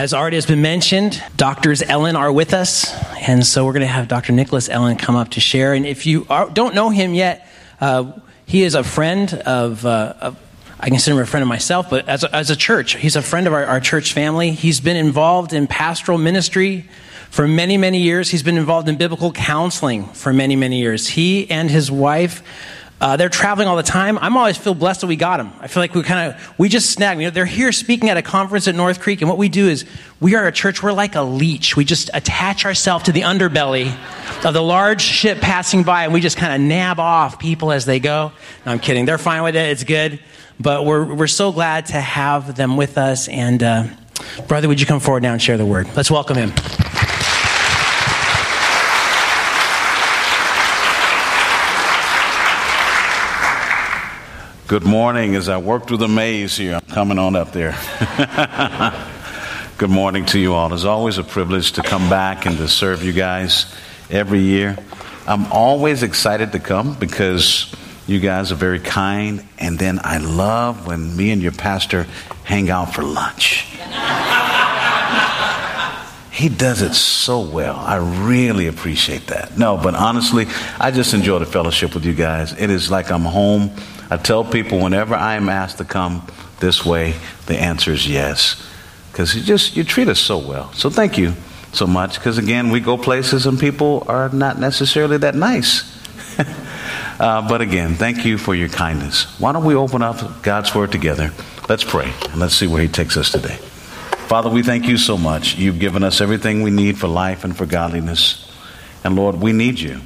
As already has been mentioned, doctors Ellen are with us, and so we're going to have Dr. Nicholas Ellen come up to share. And if you are, don't know him yet, uh, he is a friend of, uh, of, I consider him a friend of myself, but as a, as a church, he's a friend of our, our church family. He's been involved in pastoral ministry for many, many years. He's been involved in biblical counseling for many, many years. He and his wife uh, they're traveling all the time. I'm always feel blessed that we got them. I feel like we kind of we just snag. You know, they're here speaking at a conference at North Creek, and what we do is we are a church. We're like a leech. We just attach ourselves to the underbelly of the large ship passing by, and we just kind of nab off people as they go. No, I'm kidding. They're fine with it. It's good, but we're we're so glad to have them with us. And uh, brother, would you come forward now and share the word? Let's welcome him. Good morning. As I work through the maze here, I'm coming on up there. Good morning to you all. It's always a privilege to come back and to serve you guys every year. I'm always excited to come because you guys are very kind, and then I love when me and your pastor hang out for lunch. he does it so well. I really appreciate that. No, but honestly, I just enjoy the fellowship with you guys. It is like I'm home. I tell people whenever I am asked to come this way, the answer is yes. Because you just, you treat us so well. So thank you so much. Because again, we go places and people are not necessarily that nice. uh, but again, thank you for your kindness. Why don't we open up God's Word together? Let's pray and let's see where He takes us today. Father, we thank you so much. You've given us everything we need for life and for godliness. And Lord, we need you.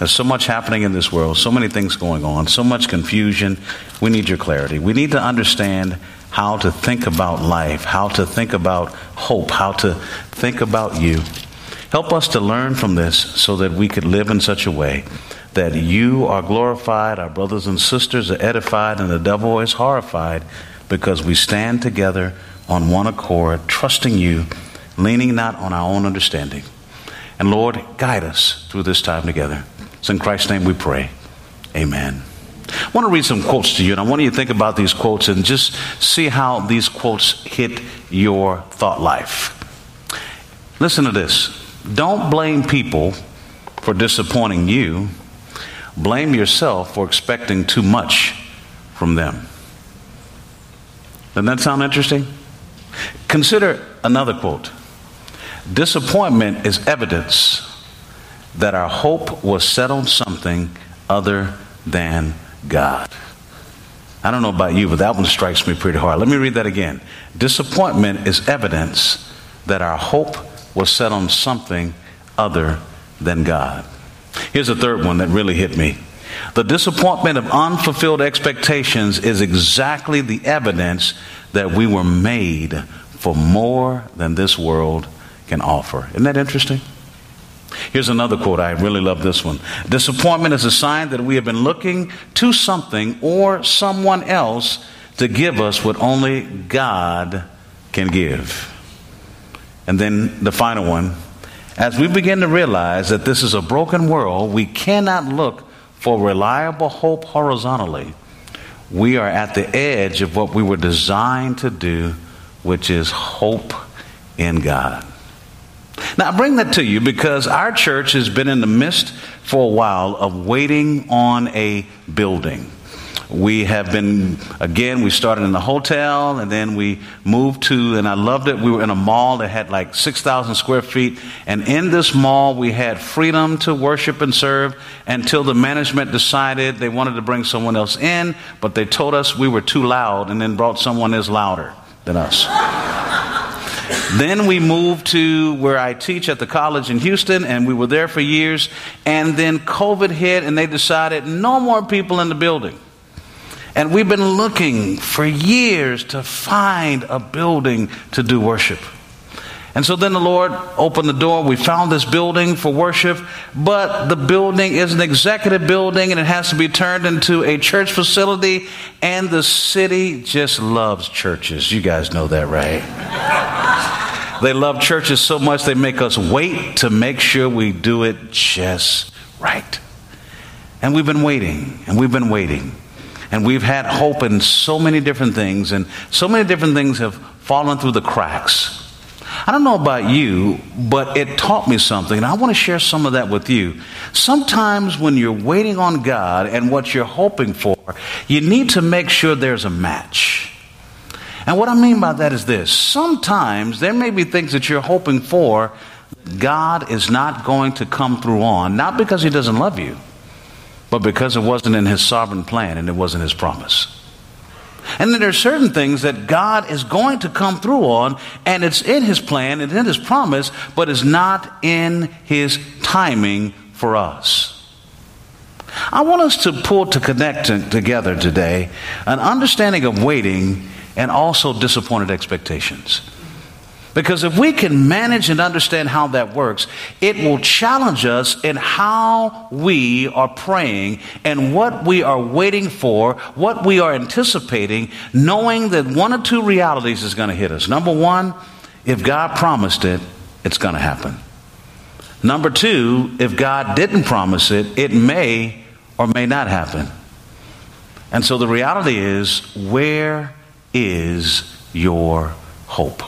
There's so much happening in this world, so many things going on, so much confusion. We need your clarity. We need to understand how to think about life, how to think about hope, how to think about you. Help us to learn from this so that we could live in such a way that you are glorified, our brothers and sisters are edified, and the devil is horrified because we stand together on one accord, trusting you, leaning not on our own understanding. And Lord, guide us through this time together. It's in Christ's name we pray. Amen. I want to read some quotes to you, and I want you to think about these quotes and just see how these quotes hit your thought life. Listen to this Don't blame people for disappointing you, blame yourself for expecting too much from them. Doesn't that sound interesting? Consider another quote Disappointment is evidence that our hope was set on something other than God. I don't know about you, but that one strikes me pretty hard. Let me read that again. Disappointment is evidence that our hope was set on something other than God. Here's a third one that really hit me. The disappointment of unfulfilled expectations is exactly the evidence that we were made for more than this world can offer. Isn't that interesting? Here's another quote. I really love this one. Disappointment is a sign that we have been looking to something or someone else to give us what only God can give. And then the final one. As we begin to realize that this is a broken world, we cannot look for reliable hope horizontally. We are at the edge of what we were designed to do, which is hope in God. Now, I bring that to you because our church has been in the midst for a while of waiting on a building. We have been, again, we started in the hotel and then we moved to, and I loved it. We were in a mall that had like 6,000 square feet. And in this mall, we had freedom to worship and serve until the management decided they wanted to bring someone else in, but they told us we were too loud and then brought someone else louder than us. Then we moved to where I teach at the college in Houston, and we were there for years. And then COVID hit, and they decided no more people in the building. And we've been looking for years to find a building to do worship. And so then the Lord opened the door. We found this building for worship, but the building is an executive building and it has to be turned into a church facility. And the city just loves churches. You guys know that, right? they love churches so much they make us wait to make sure we do it just right. And we've been waiting and we've been waiting. And we've had hope in so many different things, and so many different things have fallen through the cracks. I don't know about you, but it taught me something, and I want to share some of that with you. Sometimes when you're waiting on God and what you're hoping for, you need to make sure there's a match. And what I mean by that is this sometimes there may be things that you're hoping for God is not going to come through on, not because He doesn't love you, but because it wasn't in His sovereign plan and it wasn't His promise. And then there are certain things that God is going to come through on, and it's in His plan, it's in His promise, but is not in His timing for us. I want us to pull to connect together today an understanding of waiting and also disappointed expectations. Because if we can manage and understand how that works, it will challenge us in how we are praying and what we are waiting for, what we are anticipating, knowing that one or two realities is going to hit us. Number one, if God promised it, it's going to happen. Number two, if God didn't promise it, it may or may not happen. And so the reality is, where is your hope?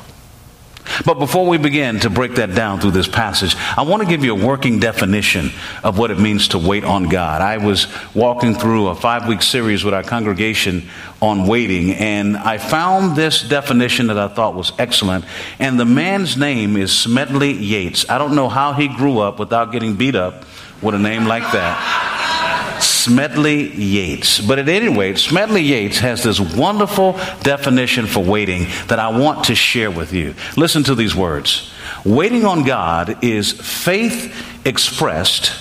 But before we begin to break that down through this passage, I want to give you a working definition of what it means to wait on God. I was walking through a five week series with our congregation on waiting, and I found this definition that I thought was excellent. And the man's name is Smedley Yates. I don't know how he grew up without getting beat up with a name like that. Smedley Yates. But at any rate, Smedley Yates has this wonderful definition for waiting that I want to share with you. Listen to these words Waiting on God is faith expressed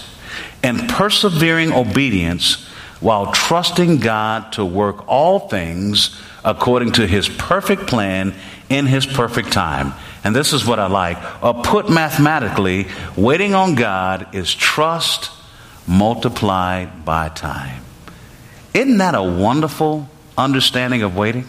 and persevering obedience while trusting God to work all things according to his perfect plan in his perfect time. And this is what I like. Or put mathematically, waiting on God is trust multiplied by time. Isn't that a wonderful understanding of waiting?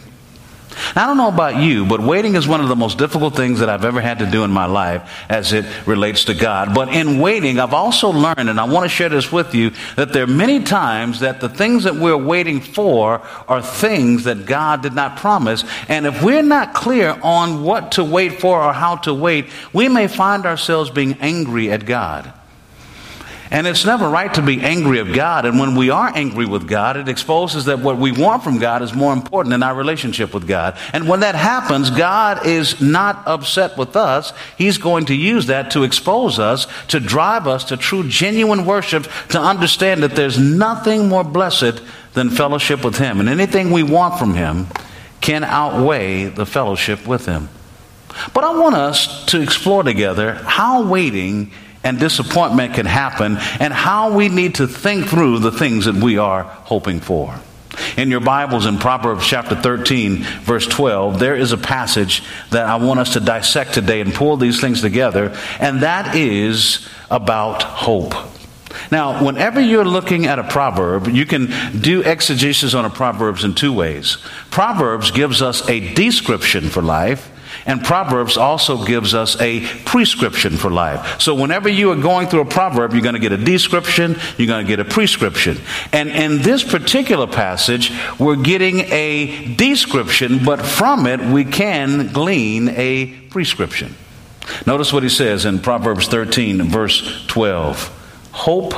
Now, I don't know about you, but waiting is one of the most difficult things that I've ever had to do in my life as it relates to God. But in waiting, I've also learned, and I want to share this with you, that there are many times that the things that we're waiting for are things that God did not promise. And if we're not clear on what to wait for or how to wait, we may find ourselves being angry at God. And it's never right to be angry of God. And when we are angry with God, it exposes that what we want from God is more important than our relationship with God. And when that happens, God is not upset with us. He's going to use that to expose us, to drive us to true, genuine worship, to understand that there's nothing more blessed than fellowship with Him. And anything we want from Him can outweigh the fellowship with Him. But I want us to explore together how waiting and disappointment can happen and how we need to think through the things that we are hoping for. In your Bibles, in Proverbs chapter 13, verse 12, there is a passage that I want us to dissect today and pull these things together, and that is about hope. Now, whenever you're looking at a proverb, you can do exegesis on a proverbs in two ways. Proverbs gives us a description for life, and Proverbs also gives us a prescription for life. So whenever you are going through a proverb, you're going to get a description, you're going to get a prescription. And in this particular passage, we're getting a description, but from it we can glean a prescription. Notice what he says in Proverbs 13, verse 12 Hope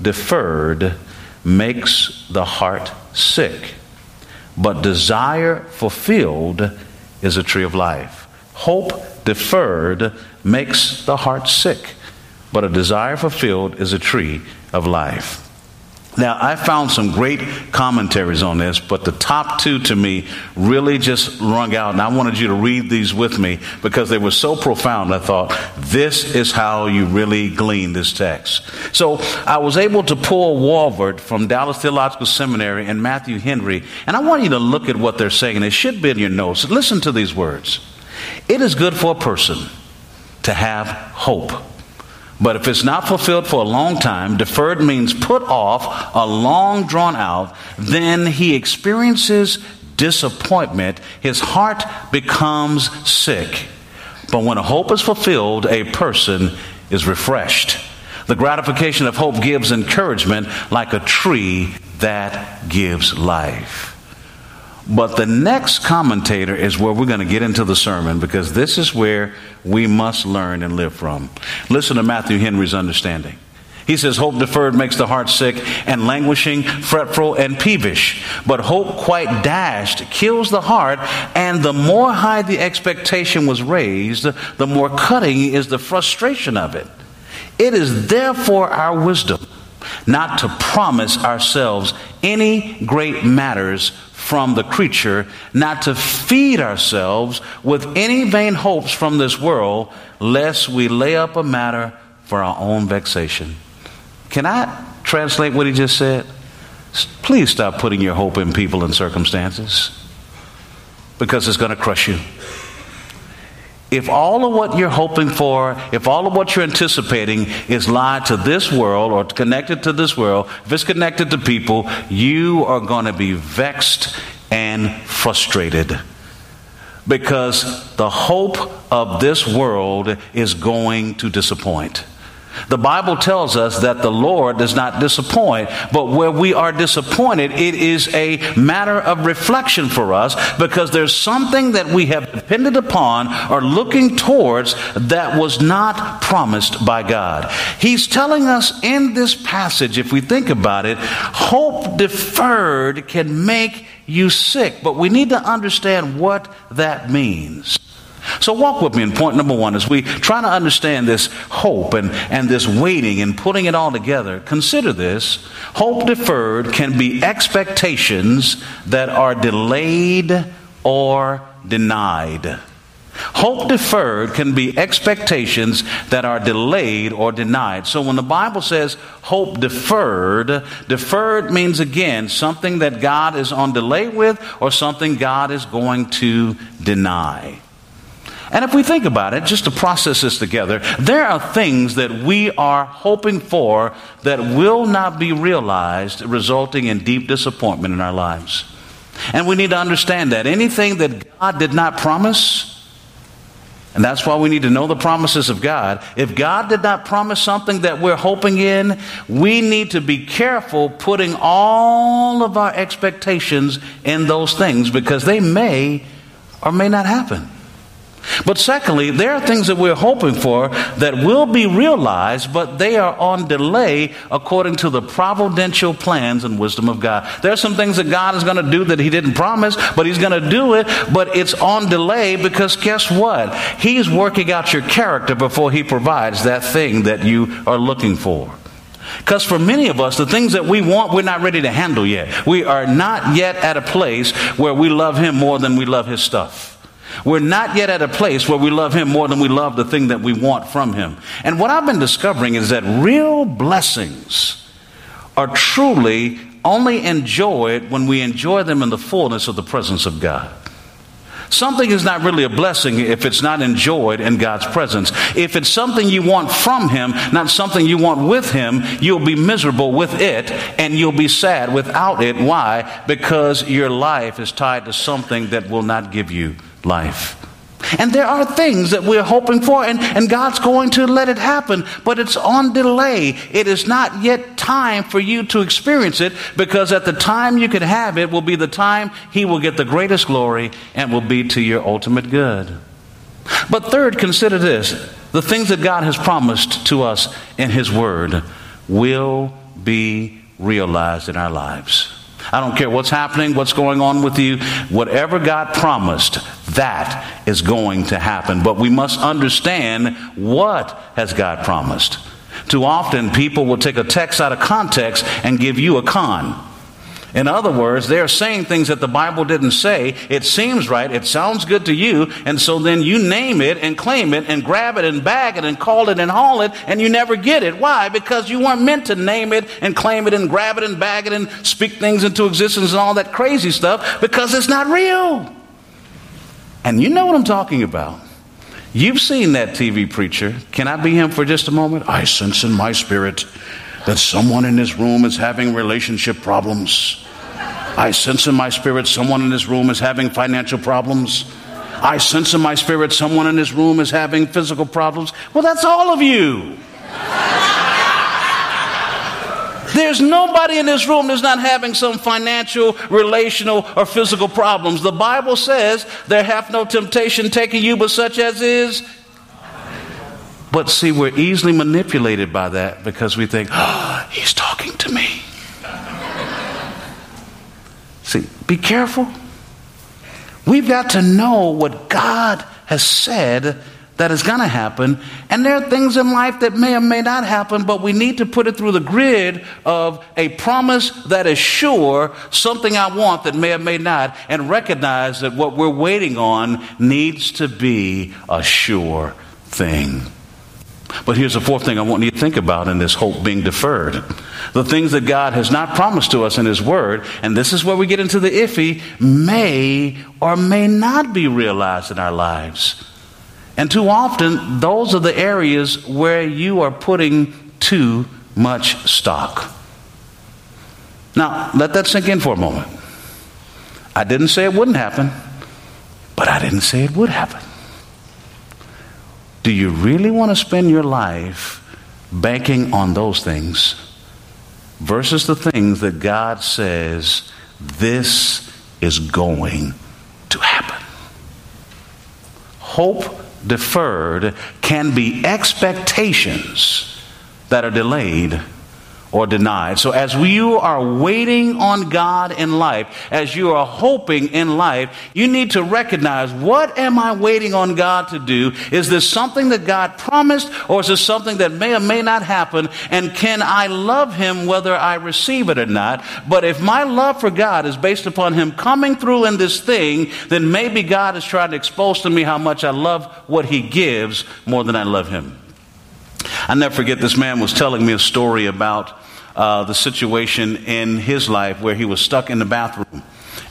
deferred makes the heart sick, but desire fulfilled is a tree of life. Hope deferred makes the heart sick, but a desire fulfilled is a tree of life. Now, I found some great commentaries on this, but the top two to me really just rung out, and I wanted you to read these with me because they were so profound. I thought, this is how you really glean this text. So I was able to pull Walvoord from Dallas Theological Seminary and Matthew Henry, and I want you to look at what they're saying. It should be in your notes. Listen to these words It is good for a person to have hope but if it's not fulfilled for a long time, deferred means put off, a long drawn out, then he experiences disappointment. His heart becomes sick. But when a hope is fulfilled, a person is refreshed. The gratification of hope gives encouragement like a tree that gives life. But the next commentator is where we're going to get into the sermon because this is where we must learn and live from. Listen to Matthew Henry's understanding. He says, Hope deferred makes the heart sick and languishing, fretful, and peevish. But hope quite dashed kills the heart, and the more high the expectation was raised, the more cutting is the frustration of it. It is therefore our wisdom not to promise ourselves any great matters from the creature, not to feed ourselves with any vain hopes from this world, lest we lay up a matter for our own vexation. Can I translate what he just said? Please stop putting your hope in people and circumstances because it's going to crush you. If all of what you're hoping for, if all of what you're anticipating is lied to this world or connected to this world, if it's connected to people, you are going to be vexed and frustrated because the hope of this world is going to disappoint. The Bible tells us that the Lord does not disappoint, but where we are disappointed, it is a matter of reflection for us because there's something that we have depended upon or looking towards that was not promised by God. He's telling us in this passage, if we think about it, hope deferred can make you sick, but we need to understand what that means. So walk with me in point number one as we try to understand this hope and, and this waiting and putting it all together. Consider this. Hope deferred can be expectations that are delayed or denied. Hope deferred can be expectations that are delayed or denied. So when the Bible says hope deferred, deferred means again something that God is on delay with or something God is going to deny. And if we think about it, just to process this together, there are things that we are hoping for that will not be realized, resulting in deep disappointment in our lives. And we need to understand that anything that God did not promise, and that's why we need to know the promises of God. If God did not promise something that we're hoping in, we need to be careful putting all of our expectations in those things because they may or may not happen. But secondly, there are things that we're hoping for that will be realized, but they are on delay according to the providential plans and wisdom of God. There are some things that God is going to do that He didn't promise, but He's going to do it, but it's on delay because guess what? He's working out your character before He provides that thing that you are looking for. Because for many of us, the things that we want, we're not ready to handle yet. We are not yet at a place where we love Him more than we love His stuff. We're not yet at a place where we love Him more than we love the thing that we want from Him. And what I've been discovering is that real blessings are truly only enjoyed when we enjoy them in the fullness of the presence of God. Something is not really a blessing if it's not enjoyed in God's presence. If it's something you want from Him, not something you want with Him, you'll be miserable with it and you'll be sad without it. Why? Because your life is tied to something that will not give you life. And there are things that we're hoping for, and, and God's going to let it happen, but it's on delay. It is not yet time for you to experience it because at the time you can have it will be the time He will get the greatest glory and will be to your ultimate good. But third, consider this the things that God has promised to us in His Word will be realized in our lives. I don't care what's happening, what's going on with you. Whatever God promised, that is going to happen. But we must understand what has God promised. Too often, people will take a text out of context and give you a con. In other words, they're saying things that the Bible didn't say. It seems right. It sounds good to you. And so then you name it and claim it and grab it and bag it and call it and haul it and you never get it. Why? Because you weren't meant to name it and claim it and grab it and bag it and speak things into existence and all that crazy stuff because it's not real. And you know what I'm talking about. You've seen that TV preacher. Can I be him for just a moment? I sense in my spirit that someone in this room is having relationship problems. I sense in my spirit someone in this room is having financial problems. I sense in my spirit someone in this room is having physical problems. Well, that's all of you. There's nobody in this room that's not having some financial, relational, or physical problems. The Bible says there hath no temptation taken you but such as is. But see, we're easily manipulated by that because we think, oh, he's talking to me. See, be careful. We've got to know what God has said that is going to happen. And there are things in life that may or may not happen, but we need to put it through the grid of a promise that is sure, something I want that may or may not, and recognize that what we're waiting on needs to be a sure thing. But here's the fourth thing I want you to think about in this hope being deferred. The things that God has not promised to us in His Word, and this is where we get into the iffy, may or may not be realized in our lives. And too often, those are the areas where you are putting too much stock. Now, let that sink in for a moment. I didn't say it wouldn't happen, but I didn't say it would happen. Do you really want to spend your life banking on those things versus the things that God says this is going to happen? Hope deferred can be expectations that are delayed or denied. So, as you are waiting on God in life, as you are hoping in life, you need to recognize what am I waiting on God to do? Is this something that God promised, or is this something that may or may not happen? And can I love Him whether I receive it or not? But if my love for God is based upon Him coming through in this thing, then maybe God is trying to expose to me how much I love what He gives more than I love Him. I never forget this man was telling me a story about uh, the situation in his life where he was stuck in the bathroom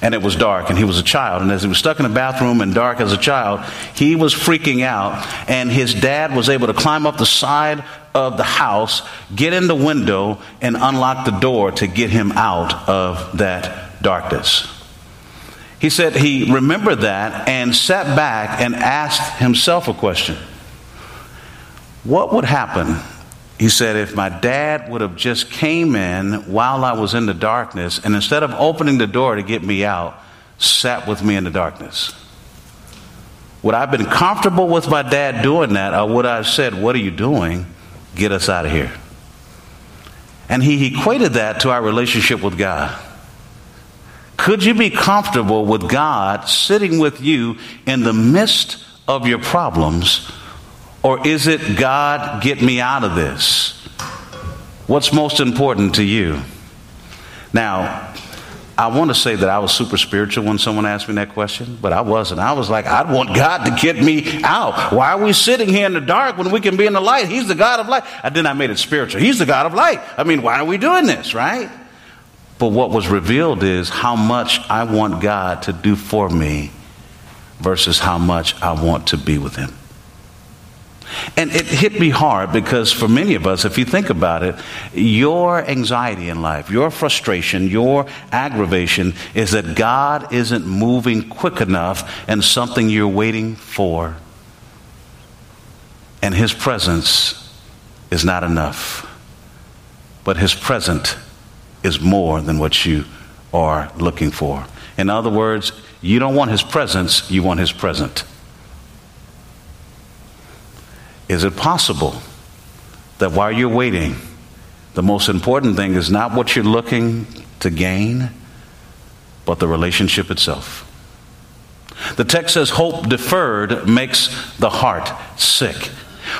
and it was dark and he was a child. And as he was stuck in the bathroom and dark as a child he was freaking out and his dad was able to climb up the side of the house get in the window and unlock the door to get him out of that darkness. He said he remembered that and sat back and asked himself a question what would happen he said if my dad would have just came in while I was in the darkness and instead of opening the door to get me out, sat with me in the darkness. Would I have been comfortable with my dad doing that, or would I have said, What are you doing? Get us out of here. And he equated that to our relationship with God. Could you be comfortable with God sitting with you in the midst of your problems or is it, God, get me out of this? What's most important to you? Now, I want to say that I was super spiritual when someone asked me that question, but I wasn't. I was like, I'd want God to get me out. Why are we sitting here in the dark when we can be in the light? He's the God of light. And then I made it spiritual. He's the God of light. I mean, why are we doing this, right? But what was revealed is how much I want God to do for me versus how much I want to be with Him. And it hit me hard because for many of us, if you think about it, your anxiety in life, your frustration, your aggravation is that God isn't moving quick enough and something you're waiting for. And His presence is not enough. But His present is more than what you are looking for. In other words, you don't want His presence, you want His present. Is it possible that while you're waiting, the most important thing is not what you're looking to gain, but the relationship itself? The text says, Hope deferred makes the heart sick.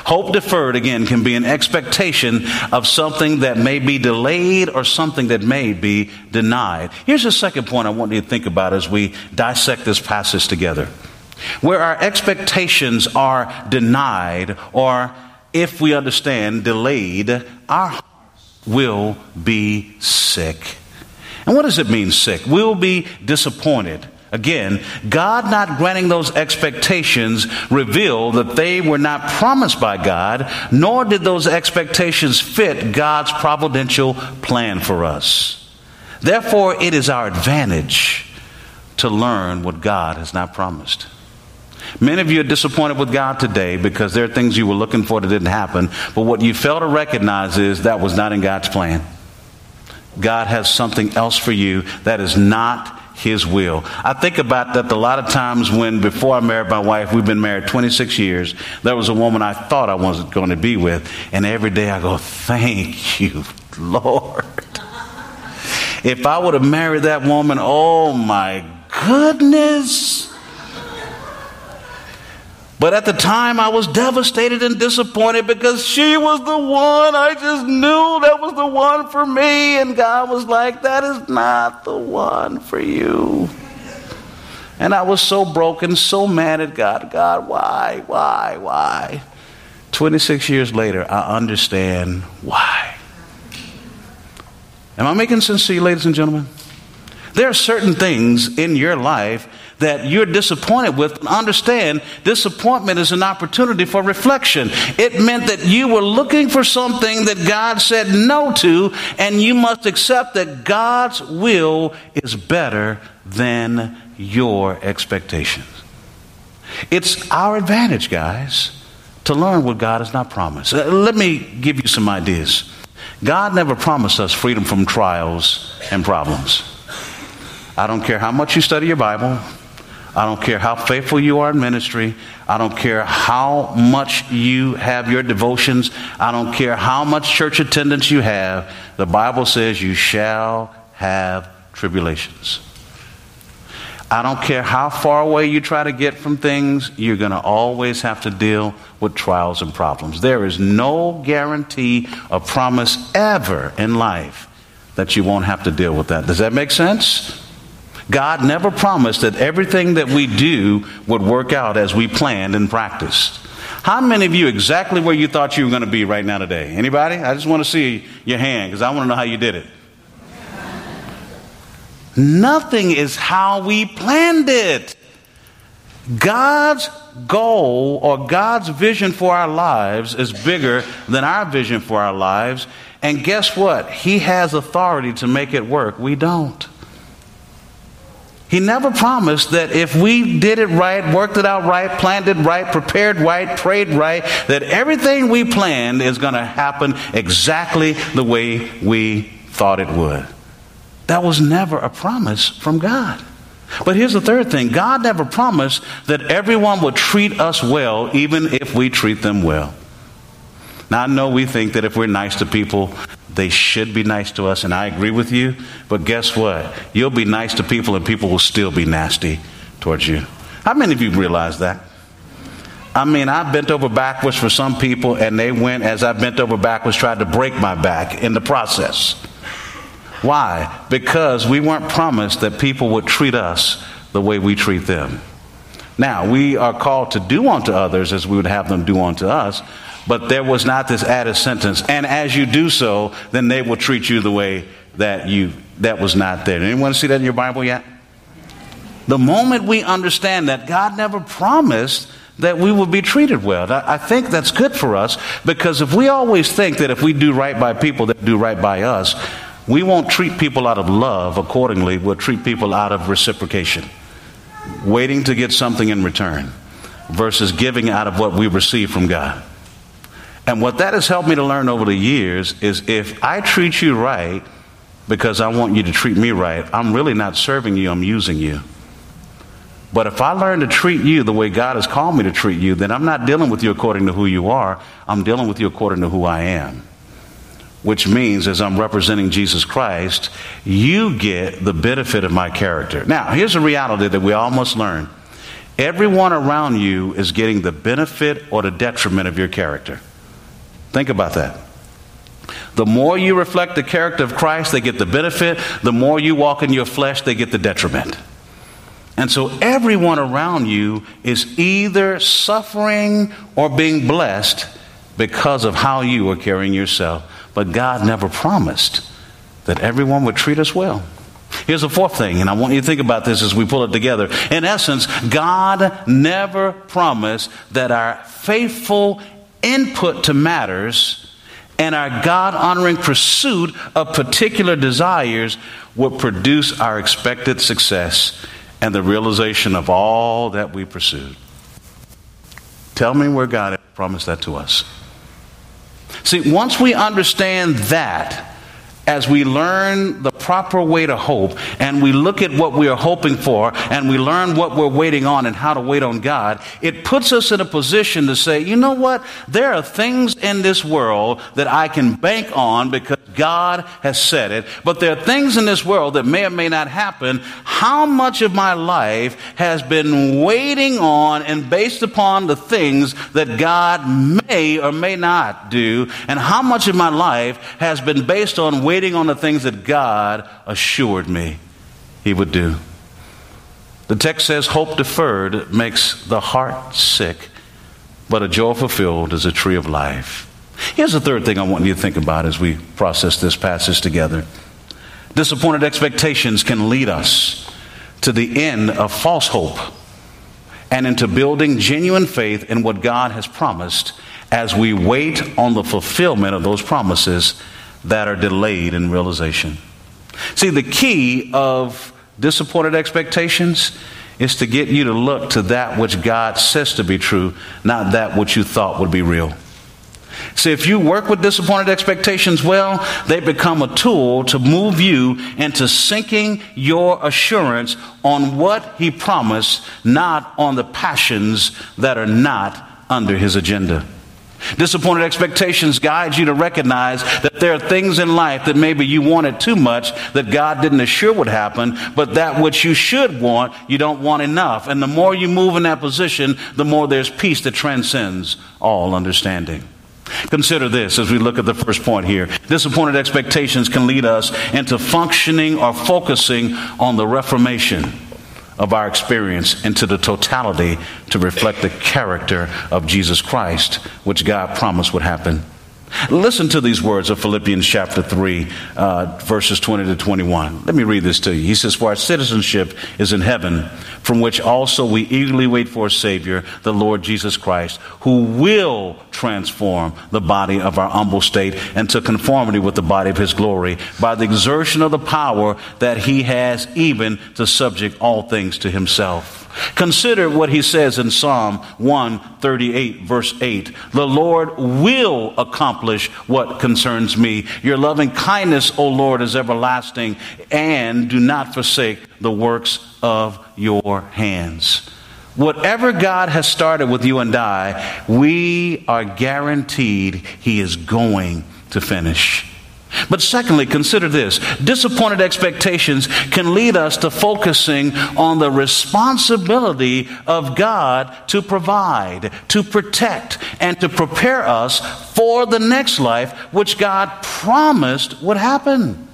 Hope deferred, again, can be an expectation of something that may be delayed or something that may be denied. Here's the second point I want you to think about as we dissect this passage together. Where our expectations are denied, or if we understand, delayed, our hearts will be sick. And what does it mean, sick? We'll be disappointed. Again, God not granting those expectations reveal that they were not promised by God, nor did those expectations fit God's providential plan for us. Therefore, it is our advantage to learn what God has not promised. Many of you are disappointed with God today because there are things you were looking for that didn't happen, but what you fail to recognize is that was not in God's plan. God has something else for you that is not his will. I think about that a lot of times when, before I married my wife, we've been married 26 years, there was a woman I thought I wasn't going to be with. And every day I go, thank you, Lord. If I would have married that woman, oh my goodness. But at the time, I was devastated and disappointed because she was the one. I just knew that was the one for me. And God was like, that is not the one for you. And I was so broken, so mad at God. God, why, why, why? 26 years later, I understand why. Am I making sense to you, ladies and gentlemen? There are certain things in your life that you're disappointed with, understand disappointment is an opportunity for reflection. It meant that you were looking for something that God said no to, and you must accept that God's will is better than your expectations. It's our advantage, guys, to learn what God has not promised. Uh, let me give you some ideas. God never promised us freedom from trials and problems. I don't care how much you study your Bible. I don't care how faithful you are in ministry. I don't care how much you have your devotions. I don't care how much church attendance you have. The Bible says you shall have tribulations. I don't care how far away you try to get from things, you're going to always have to deal with trials and problems. There is no guarantee or promise ever in life that you won't have to deal with that. Does that make sense? God never promised that everything that we do would work out as we planned and practiced. How many of you exactly where you thought you were going to be right now today? Anybody? I just want to see your hand because I want to know how you did it. Nothing is how we planned it. God's goal or God's vision for our lives is bigger than our vision for our lives. And guess what? He has authority to make it work. We don't. He never promised that if we did it right, worked it out right, planned it right, prepared right, prayed right, that everything we planned is going to happen exactly the way we thought it would. That was never a promise from God. But here's the third thing God never promised that everyone would treat us well, even if we treat them well. Now, I know we think that if we're nice to people, they should be nice to us, and I agree with you. But guess what? You'll be nice to people, and people will still be nasty towards you. How many of you realize that? I mean, I bent over backwards for some people, and they went as I bent over backwards, tried to break my back in the process. Why? Because we weren't promised that people would treat us the way we treat them. Now, we are called to do unto others as we would have them do unto us, but there was not this added sentence. And as you do so, then they will treat you the way that you that was not there. Anyone see that in your Bible yet? The moment we understand that God never promised that we will be treated well. I think that's good for us because if we always think that if we do right by people, that do right by us, we won't treat people out of love accordingly. We'll treat people out of reciprocation, waiting to get something in return versus giving out of what we receive from God. And what that has helped me to learn over the years is if I treat you right because I want you to treat me right, I'm really not serving you, I'm using you. But if I learn to treat you the way God has called me to treat you, then I'm not dealing with you according to who you are, I'm dealing with you according to who I am. Which means, as I'm representing Jesus Christ, you get the benefit of my character. Now, here's a reality that we all must learn everyone around you is getting the benefit or the detriment of your character. Think about that. The more you reflect the character of Christ, they get the benefit. The more you walk in your flesh, they get the detriment. And so everyone around you is either suffering or being blessed because of how you are carrying yourself. But God never promised that everyone would treat us well. Here's the fourth thing, and I want you to think about this as we pull it together. In essence, God never promised that our faithful input to matters and our God honoring pursuit of particular desires will produce our expected success and the realization of all that we pursued. Tell me where God promised that to us. See, once we understand that, as we learn the proper way to hope and we look at what we are hoping for and we learn what we're waiting on and how to wait on God, it puts us in a position to say, you know what? There are things in this world that I can bank on because God has said it, but there are things in this world that may or may not happen. How much of my life has been waiting on and based upon the things that God may or may not do, and how much of my life has been based on waiting on the things that God assured me He would do? The text says, Hope deferred makes the heart sick, but a joy fulfilled is a tree of life. Here's the third thing I want you to think about as we process this passage together. Disappointed expectations can lead us to the end of false hope and into building genuine faith in what God has promised as we wait on the fulfillment of those promises that are delayed in realization. See, the key of disappointed expectations is to get you to look to that which God says to be true, not that which you thought would be real. See, if you work with disappointed expectations well, they become a tool to move you into sinking your assurance on what He promised, not on the passions that are not under His agenda. Disappointed expectations guide you to recognize that there are things in life that maybe you wanted too much that God didn't assure would happen, but that which you should want, you don't want enough. And the more you move in that position, the more there's peace that transcends all understanding. Consider this as we look at the first point here. Disappointed expectations can lead us into functioning or focusing on the reformation of our experience into the totality to reflect the character of Jesus Christ, which God promised would happen. Listen to these words of Philippians chapter 3, uh, verses 20 to 21. Let me read this to you. He says, For our citizenship is in heaven, from which also we eagerly wait for a Savior, the Lord Jesus Christ, who will transform the body of our humble state into conformity with the body of His glory by the exertion of the power that He has even to subject all things to Himself. Consider what he says in Psalm 138, verse 8. The Lord will accomplish what concerns me. Your loving kindness, O Lord, is everlasting, and do not forsake the works of your hands. Whatever God has started with you and I, we are guaranteed He is going to finish. But secondly, consider this disappointed expectations can lead us to focusing on the responsibility of God to provide, to protect, and to prepare us for the next life which God promised would happen.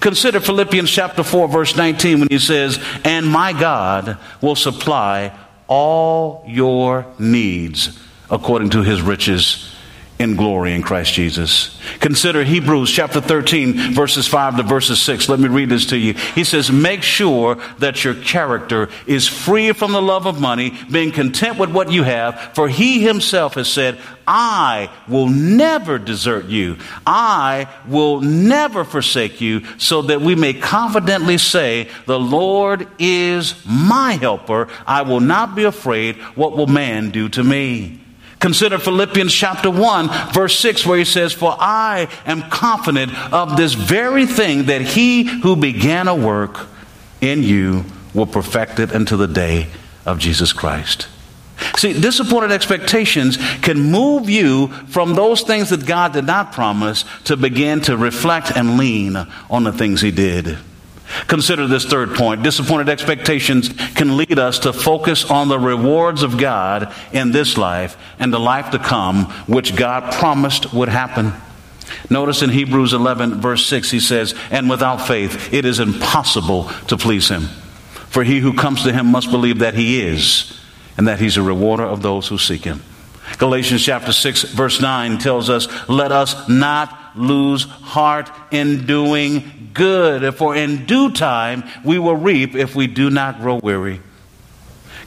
Consider Philippians chapter 4, verse 19, when he says, And my God will supply all your needs according to his riches in glory in Christ Jesus. Consider Hebrews chapter 13, verses 5 to verses 6. Let me read this to you. He says, Make sure that your character is free from the love of money, being content with what you have, for he himself has said, I will never desert you. I will never forsake you, so that we may confidently say, The Lord is my helper. I will not be afraid. What will man do to me? Consider Philippians chapter 1, verse 6, where he says, For I am confident of this very thing that he who began a work in you will perfect it until the day of Jesus Christ. See, disappointed expectations can move you from those things that God did not promise to begin to reflect and lean on the things he did. Consider this third point. Disappointed expectations can lead us to focus on the rewards of God in this life and the life to come, which God promised would happen. Notice in Hebrews 11, verse 6, he says, And without faith, it is impossible to please him. For he who comes to him must believe that he is, and that he's a rewarder of those who seek him. Galatians chapter 6, verse 9 tells us, Let us not lose heart in doing good, for in due time we will reap if we do not grow weary.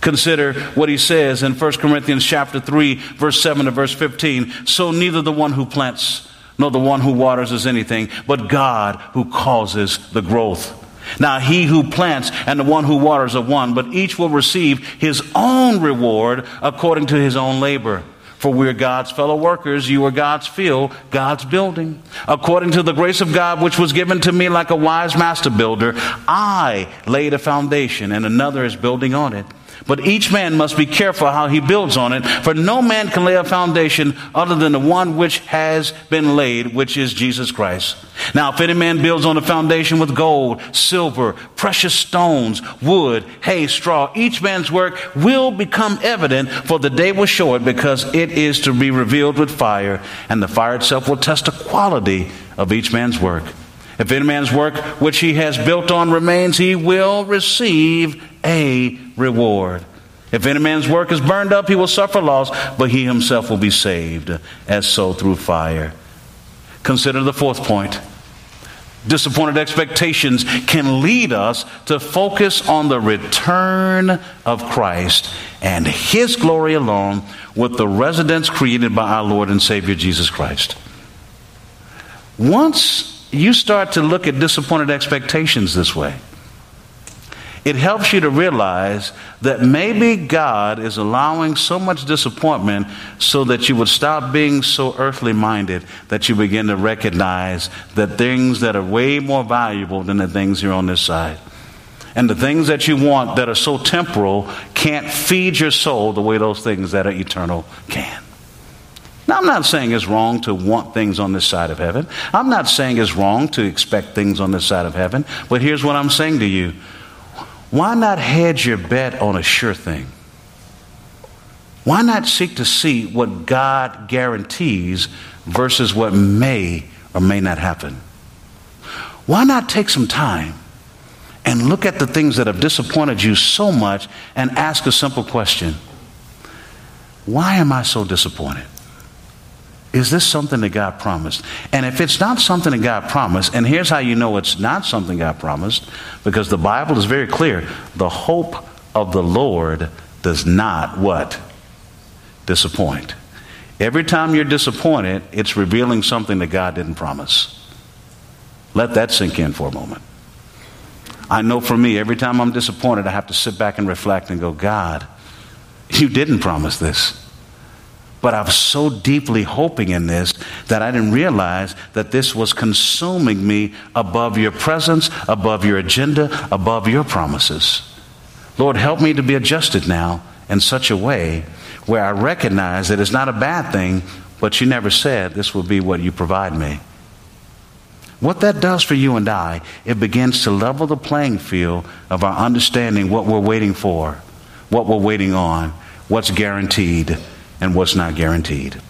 Consider what he says in 1 Corinthians chapter 3, verse 7 to verse 15. So neither the one who plants nor the one who waters is anything, but God who causes the growth. Now he who plants and the one who waters are one, but each will receive his own reward according to his own labor. For we're God's fellow workers. You are God's field, God's building. According to the grace of God, which was given to me like a wise master builder, I laid a foundation and another is building on it. But each man must be careful how he builds on it, for no man can lay a foundation other than the one which has been laid, which is Jesus Christ. Now, if any man builds on the foundation with gold, silver, precious stones, wood, hay, straw, each man's work will become evident, for the day will show it, because it is to be revealed with fire, and the fire itself will test the quality of each man's work. If any man's work which he has built on remains, he will receive a reward. If any man's work is burned up, he will suffer loss, but he himself will be saved, as so through fire. Consider the fourth point. Disappointed expectations can lead us to focus on the return of Christ and His glory alone with the residence created by our Lord and Savior Jesus Christ. Once you start to look at disappointed expectations this way. It helps you to realize that maybe God is allowing so much disappointment so that you would stop being so earthly minded that you begin to recognize that things that are way more valuable than the things here on this side. And the things that you want that are so temporal can't feed your soul the way those things that are eternal can. Now, I'm not saying it's wrong to want things on this side of heaven. I'm not saying it's wrong to expect things on this side of heaven. But here's what I'm saying to you why not hedge your bet on a sure thing? Why not seek to see what God guarantees versus what may or may not happen? Why not take some time and look at the things that have disappointed you so much and ask a simple question Why am I so disappointed? Is this something that God promised? And if it's not something that God promised, and here's how you know it's not something God promised, because the Bible is very clear the hope of the Lord does not what? Disappoint. Every time you're disappointed, it's revealing something that God didn't promise. Let that sink in for a moment. I know for me, every time I'm disappointed, I have to sit back and reflect and go, God, you didn't promise this. But I was so deeply hoping in this that I didn't realize that this was consuming me above your presence, above your agenda, above your promises. Lord, help me to be adjusted now in such a way where I recognize that it's not a bad thing, but you never said this will be what you provide me. What that does for you and I, it begins to level the playing field of our understanding what we're waiting for, what we're waiting on, what's guaranteed and what's not guaranteed.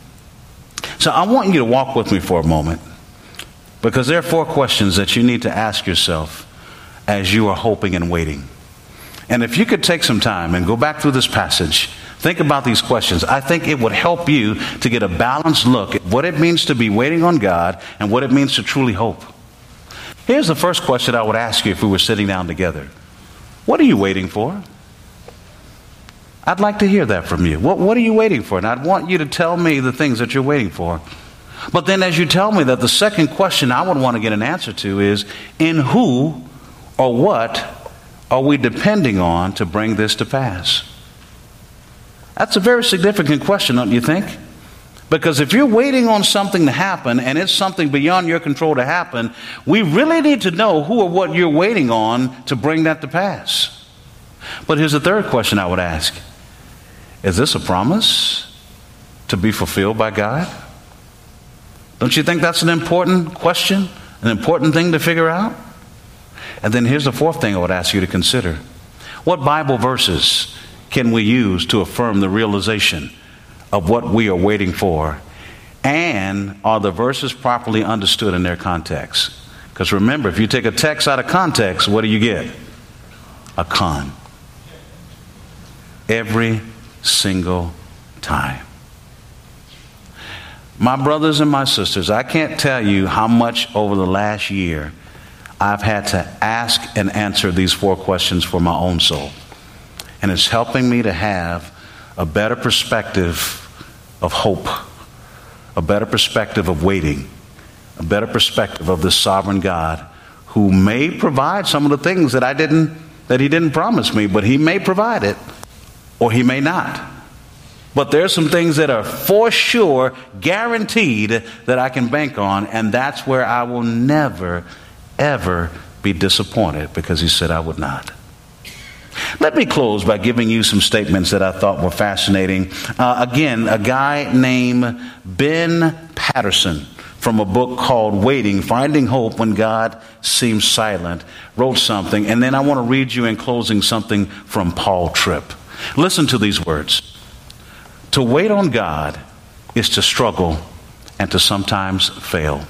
So I want you to walk with me for a moment because there are four questions that you need to ask yourself as you are hoping and waiting. And if you could take some time and go back through this passage, think about these questions. I think it would help you to get a balanced look at what it means to be waiting on God and what it means to truly hope. Here's the first question I would ask you if we were sitting down together What are you waiting for? I'd like to hear that from you. What, what are you waiting for? And I'd want you to tell me the things that you're waiting for. But then, as you tell me that, the second question I would want to get an answer to is in who or what are we depending on to bring this to pass? That's a very significant question, don't you think? Because if you're waiting on something to happen and it's something beyond your control to happen, we really need to know who or what you're waiting on to bring that to pass. But here's the third question I would ask is this a promise to be fulfilled by God? Don't you think that's an important question, an important thing to figure out? And then here's the fourth thing I would ask you to consider What Bible verses can we use to affirm the realization of what we are waiting for? And are the verses properly understood in their context? Because remember, if you take a text out of context, what do you get? A con. Every single time. My brothers and my sisters, I can't tell you how much over the last year I've had to ask and answer these four questions for my own soul. And it's helping me to have a better perspective of hope, a better perspective of waiting, a better perspective of the sovereign God who may provide some of the things that I didn't that he didn't promise me, but he may provide it or he may not. But there's some things that are for sure guaranteed that I can bank on, and that's where I will never, ever be disappointed because he said I would not. Let me close by giving you some statements that I thought were fascinating. Uh, again, a guy named Ben Patterson from a book called Waiting, Finding Hope When God Seems Silent, wrote something. And then I want to read you in closing something from Paul Tripp. Listen to these words To wait on God is to struggle and to sometimes fail.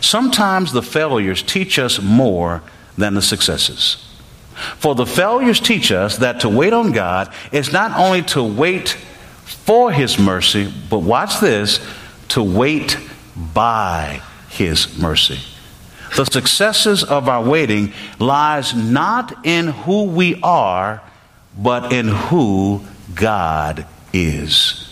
Sometimes the failures teach us more than the successes. For the failures teach us that to wait on God is not only to wait for His mercy, but watch this, to wait by His mercy. The successes of our waiting lies not in who we are, but in who God is.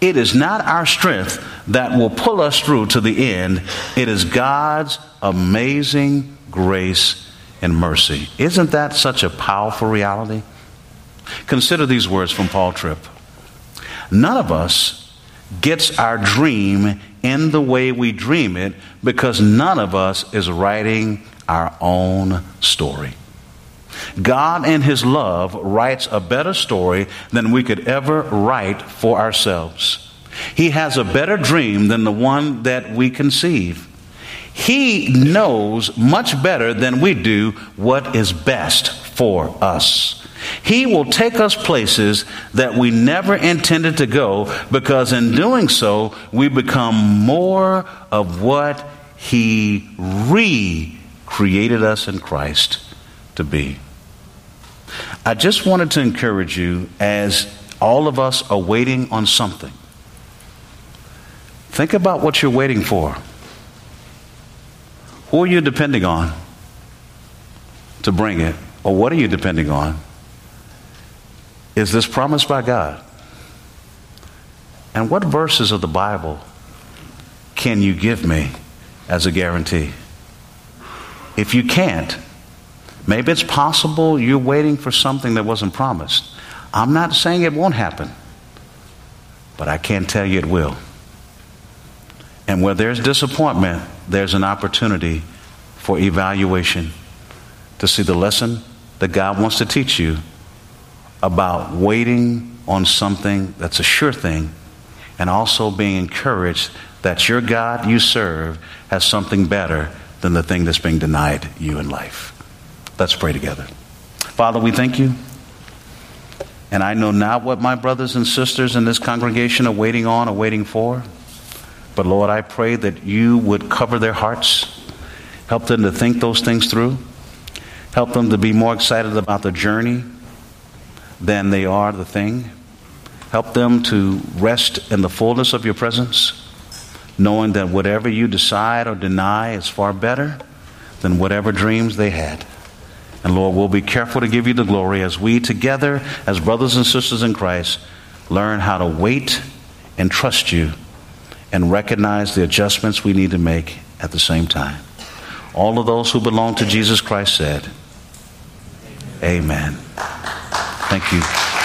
It is not our strength that will pull us through to the end. It is God's amazing grace and mercy. Isn't that such a powerful reality? Consider these words from Paul Tripp. None of us gets our dream in the way we dream it because none of us is writing our own story. God, in His love, writes a better story than we could ever write for ourselves. He has a better dream than the one that we conceive. He knows much better than we do what is best for us. He will take us places that we never intended to go because in doing so, we become more of what He recreated us in Christ to be. I just wanted to encourage you as all of us are waiting on something. Think about what you're waiting for. Who are you depending on to bring it? Or what are you depending on? Is this promised by God? And what verses of the Bible can you give me as a guarantee? If you can't, maybe it's possible you're waiting for something that wasn't promised. I'm not saying it won't happen, but I can't tell you it will. And where there's disappointment, there's an opportunity for evaluation to see the lesson that God wants to teach you about waiting on something that's a sure thing and also being encouraged that your God you serve has something better than the thing that's being denied you in life. Let's pray together. Father, we thank you. And I know not what my brothers and sisters in this congregation are waiting on or waiting for. But Lord, I pray that you would cover their hearts, help them to think those things through, help them to be more excited about the journey than they are the thing. Help them to rest in the fullness of your presence, knowing that whatever you decide or deny is far better than whatever dreams they had. And Lord, we'll be careful to give you the glory as we together, as brothers and sisters in Christ, learn how to wait and trust you and recognize the adjustments we need to make at the same time. All of those who belong to Jesus Christ said, Amen. Thank you.